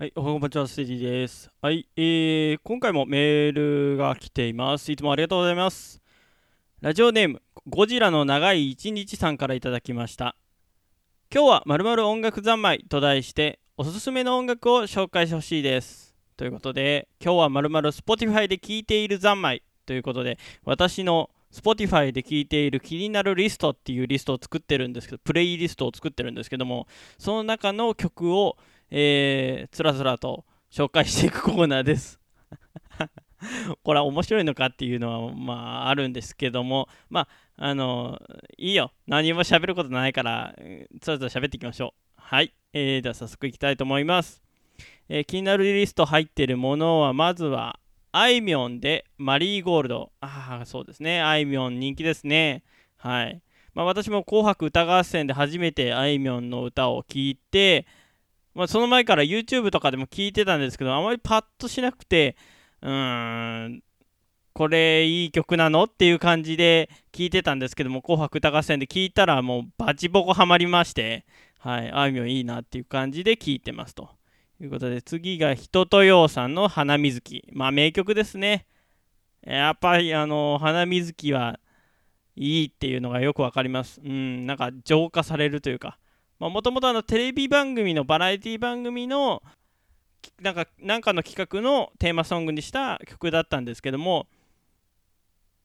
はい、おはこんにちは、ステディです。はい、えー、今回もメールが来ています。いつもありがとうございます。ラジオネーム、ゴジラの長い一日さんからいただきました。今日はまるまる音楽三昧と題して、おすすめの音楽を紹介してほしいです。ということで、今日はまるまる Spotify で聴いている三昧ということで、私の Spotify で聴いている気になるリストっていうリストを作ってるんですけど、プレイリストを作ってるんですけども、その中の曲をえー、つらつらと紹介していくコーナーです。これは面白いのかっていうのは、まあ、あるんですけども、まあ、あの、いいよ。何も喋ることないから、えーつらつら喋っていきましょう。はい。えー、では早速いきたいと思います。えー気になるリスト入ってるものは、まずは、あいみょんでマリーゴールド。ああ、そうですね。あいみょん人気ですね。はい。まあ、私も紅白歌合戦で初めてあいみょんの歌を聴いて、まあ、その前から YouTube とかでも聞いてたんですけど、あまりパッとしなくて、うーん、これいい曲なのっていう感じで聞いてたんですけども、紅白歌合戦で聞いたらもうバチボコハマりまして、はい、あいみょんいいなっていう感じで聞いてますと。いうことで、次が人とようさんの花水木。まあ名曲ですね。やっぱりあの、花水木はいいっていうのがよくわかります。うん、なんか浄化されるというか、もともとテレビ番組のバラエティ番組のなんかなんかの企画のテーマソングにした曲だったんですけども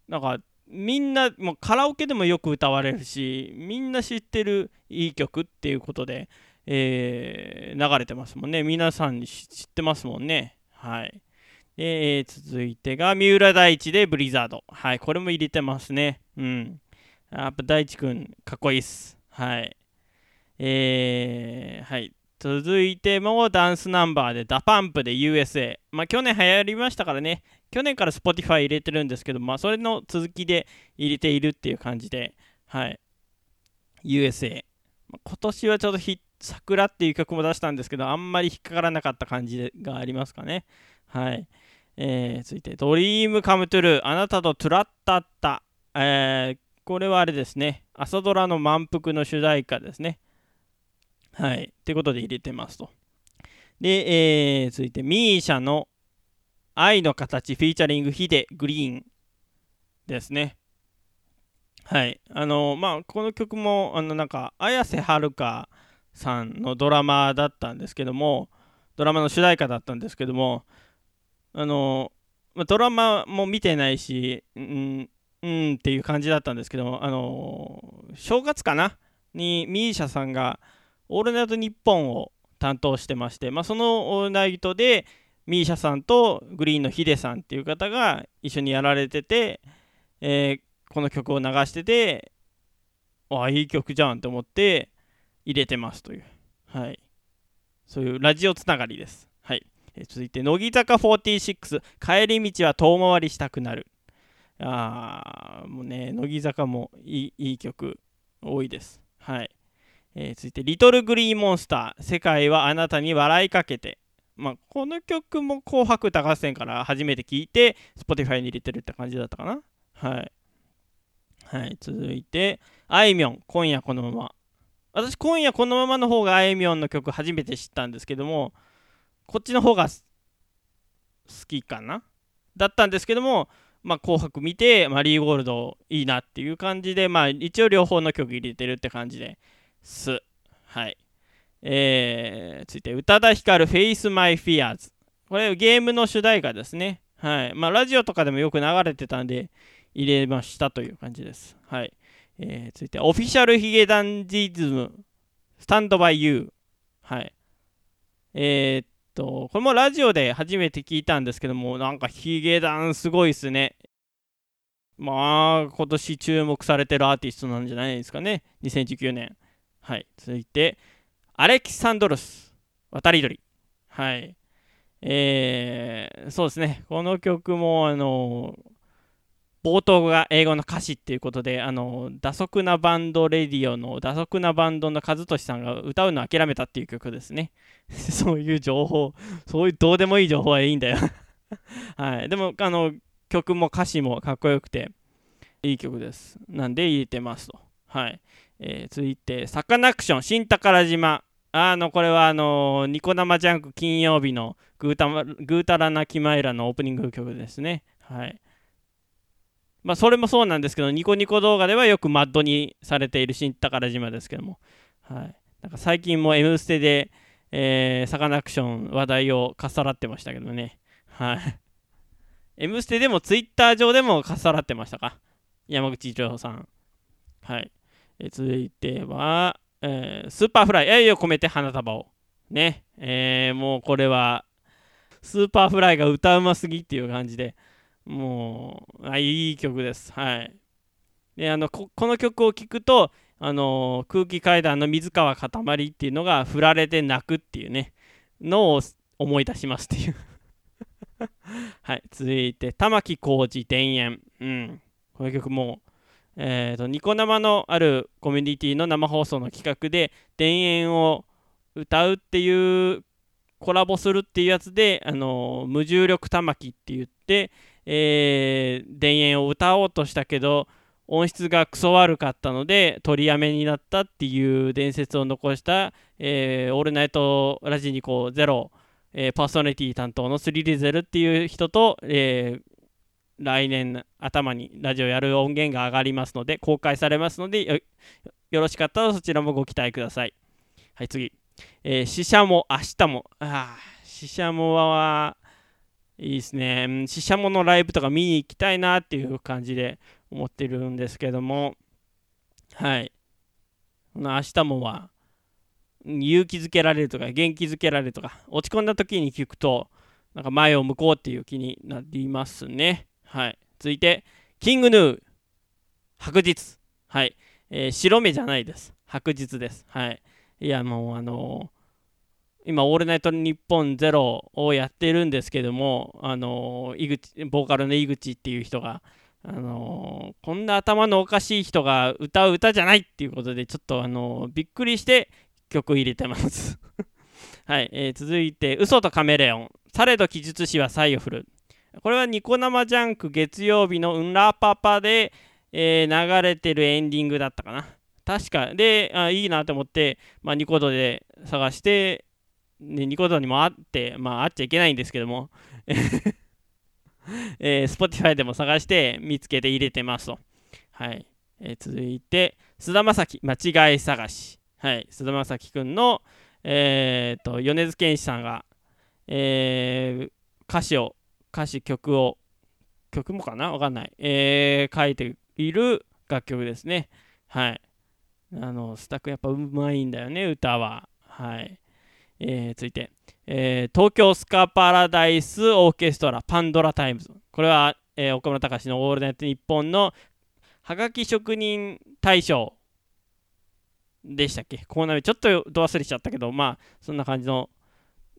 なんかみんなもうカラオケでもよく歌われるしみんな知ってるいい曲っていうことで、えー流れてますもんね。皆さん知ってますもんね。はい。で、えー続いてが三浦大知でブリザードはいこれも入れてますね。うん。やっぱ大知くんかっこいいっす。はい。えーはい。続いてもダンスナンバーで DA PUMP で USA。まあ去年流行りましたからね。去年から Spotify 入れてるんですけど、まあそれの続きで入れているっていう感じで、はい。USA。まあ今年はちょっとヒ桜っていう曲も出したんですけど、あんまり引っかからなかった感じがありますかね。はい。えー続いて、 DREAMS COME TRUE。あなたとトゥラッタッタ。えーこれはあれですね。朝ドラの満腹の主題歌ですね。はい。ってことで入れてますと。で、えー、続いて、 MISIA のアイノカタチ featuring HIDE GReeeeN ですね。はい。あの、まあ、この曲も、あの、なんか、綾瀬はるかさんのドラマだったんですけども、ドラマの主題歌だったんですけども、あの、まドラマも見てないし、うん、うんっていう感じだったんですけども、あの、正月かなにミーシャさんが、オールナイトニッポンを担当してまして、まあ、そのオールナイトでミーシャさんとグリーンのヒデさんっていう方が一緒にやられてて、えーこの曲を流しててあいい曲じゃんと思って入れてますという、はい、そういうラジオつながりです、はい。えー続いて乃木坂46帰り道は遠回りしたくなる。あもうね乃木坂もいいいい曲多いです。はい。えー続いて、リトルグリーンモンスター、世界はあなたに笑いかけて。まあ、この曲も紅白歌合戦から初めて聴いて、Spotify に入れてるって感じだったかな。はい。はい、続いて、あいみょん、今夜このまま。私、今夜このままの方があいみょんの曲初めて知ったんですけども、こっちの方が好きかな？だったんですけども、まあ、紅白見て、マリーゴールドいいなっていう感じで、まあ、一応両方の曲入れてるって感じで、す。はい。えー、ついて、宇多田ヒカル、Face My Fears。これ、ゲームの主題歌ですね。はい。まあ、ラジオとかでもよく流れてたんで、入れましたという感じです。はい。えー、ついて、オフィシャルヒゲダンディズム、スタンドバイユー。はい。えー、っと、これもラジオで初めて聞いたんですけども、なんかヒゲダンすごいっすね。まあ、今年注目されてるアーティストなんじゃないですかね。2019年。はい。続いて、アレキサンドロス、渡り鳥。はい。えー、そうですね。この曲も、あの冒頭が英語の歌詞っていうことで、あの打足なバンドレディオの打足なバンドの和俊さんが歌うの諦めたっていう曲ですね。そういう情報、そういうどうでもいい情報はいいんだよ。はい。でも、あの、曲も歌詞もかっこよくて、いい曲です。なんで入れてますと。はい。えー続いて、サカナクション、新宝島。あの、これはあの、ニコ生ジャンク金曜日のグータグータラナキマイラのオープニング曲ですね。はい。まあ、それもそうなんですけど、ニコニコ動画ではよくマッドにされている新宝島ですけども、はい。なんか最近も「M ステ」で、えー、サカナクション話題をかっさらってましたけどね。はい。M ステでもツイッター上でもかっさらってましたか？山口一郎さん。はい。え続いては、えー、 Superfly、愛を込めて花束を。ね。えー、もうこれは、 Superfly が歌うますぎっていう感じで、もう、あいい曲です。はい。で、あの、この曲を聴くと、あの空気階段の水川かたまりっていうのが振られて泣くっていうねのを思い出しますっていう はい続いて玉置浩二田園うんこの曲もうえーと、ニコ生のあるコミュニティの生放送の企画で田園を歌うっていうコラボするっていうやつで、あの無重力玉木って言って、えー、田園を歌おうとしたけど音質がクソ悪かったので取りやめになったっていう伝説を残した、えー、オールナイトラジニコゼロ、えー、パーソナリティ担当のスリリゼルっていう人と、えー、来年頭にラジオやる音源が上がりますので公開されますのでよろしかったらそちらもご期待ください。はい次、えー、死者も明日も。あ死者もはいいですね。死者ものライブとか見に行きたいなっていう感じで思ってるんですけども、はい。この。明日もは、勇気づけられるとか、元気づけられるとか、落ち込んだ時に聞くと、なんか前を向こうっていう気になりますね。はい。続いて、キングヌー、白日。はい。えー、白目じゃないです。白日です。はい。いや、もうあのー、今、オールナイトニッポンゼロをやってるんですけども、あのー、井口、ボーカルの井口っていう人が、あの、こんな頭のおかしい人が歌う歌じゃないっていうことでちょっと、あの、びっくりして曲入れてます はい、えー、続いて「嘘とカメレオン」「されど記述師はイを振る」これはニコ生ジャンク月曜日の「うんらパパで」えー、流れてるエンディングだったかな確かであいいなと思って、まあ、ニコ動で探して、ね、ニコ動にもあってまああっちゃいけないんですけども えー、Spotify でも探して見つけて入れてますと。はい。えー、続いて、菅田将暉、間違い探し。はい。菅田将暉くんの、えー、と、米津玄師さんが、えー、歌詞を、歌詞、曲を、曲もかな？わかんない。えー、書いている楽曲ですね。はい。あの、スタックやっぱうまいんだよね、歌は。はい。えー、続いて、えー、東京スカパラダイスオーケストラパンドラタイムズこれは、えー、岡村隆史の「オールナイトニッポン」のはがき職人大賞でしたっけ？コーナーちょっとど忘れしちゃったけどまあそんな感じの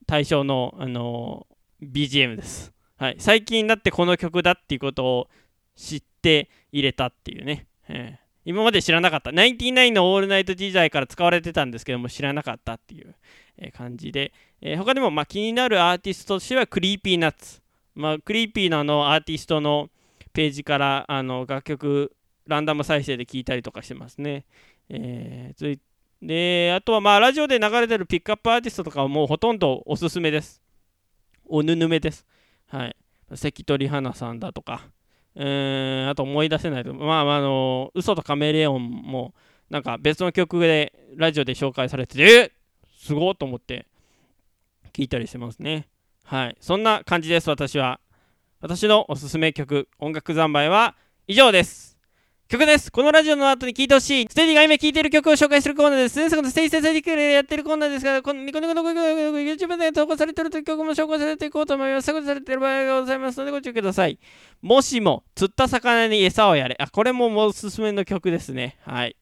大賞の、あのー、BGM です、はい、最近になってこの曲だっていうことを知って入れたっていうね、えー今まで知らなかった。ナインティナインのオールナイト時代から使われてたんですけども、知らなかったっていう、え感じで、えー、他にもま気になるアーティストとしては Creepy Nuts、まあ、 Creepy Nuts のアーティストのページからあの楽曲ランダム再生で聴いたりとかしてますね、えー、いであとはまあラジオで流れてるピックアップアーティストとかはもうほとんどおすすめです。おぬぬめです。はい関取花さんだとか、えー、あと思い出せないとまあ、まあ、あの嘘とカメレオンもなんか別の曲でラジオで紹介されててえすごいと思って聞いたりしてますね。はい。そんな感じです、私は。私のおすすめ曲、音楽三昧は以上です。曲です。このラジオの後に聴いてほしい。ステージが今聴いている曲を紹介するコーナーです。そこのステージ先生でやってるコーナーですが、このニコニコの YouTube で投稿されている曲も紹介されていこうと思います。削除されている場合がございますのでご注意ください。もしも釣った魚に餌をやれ。あ、これももうおすすめの曲ですね。はい。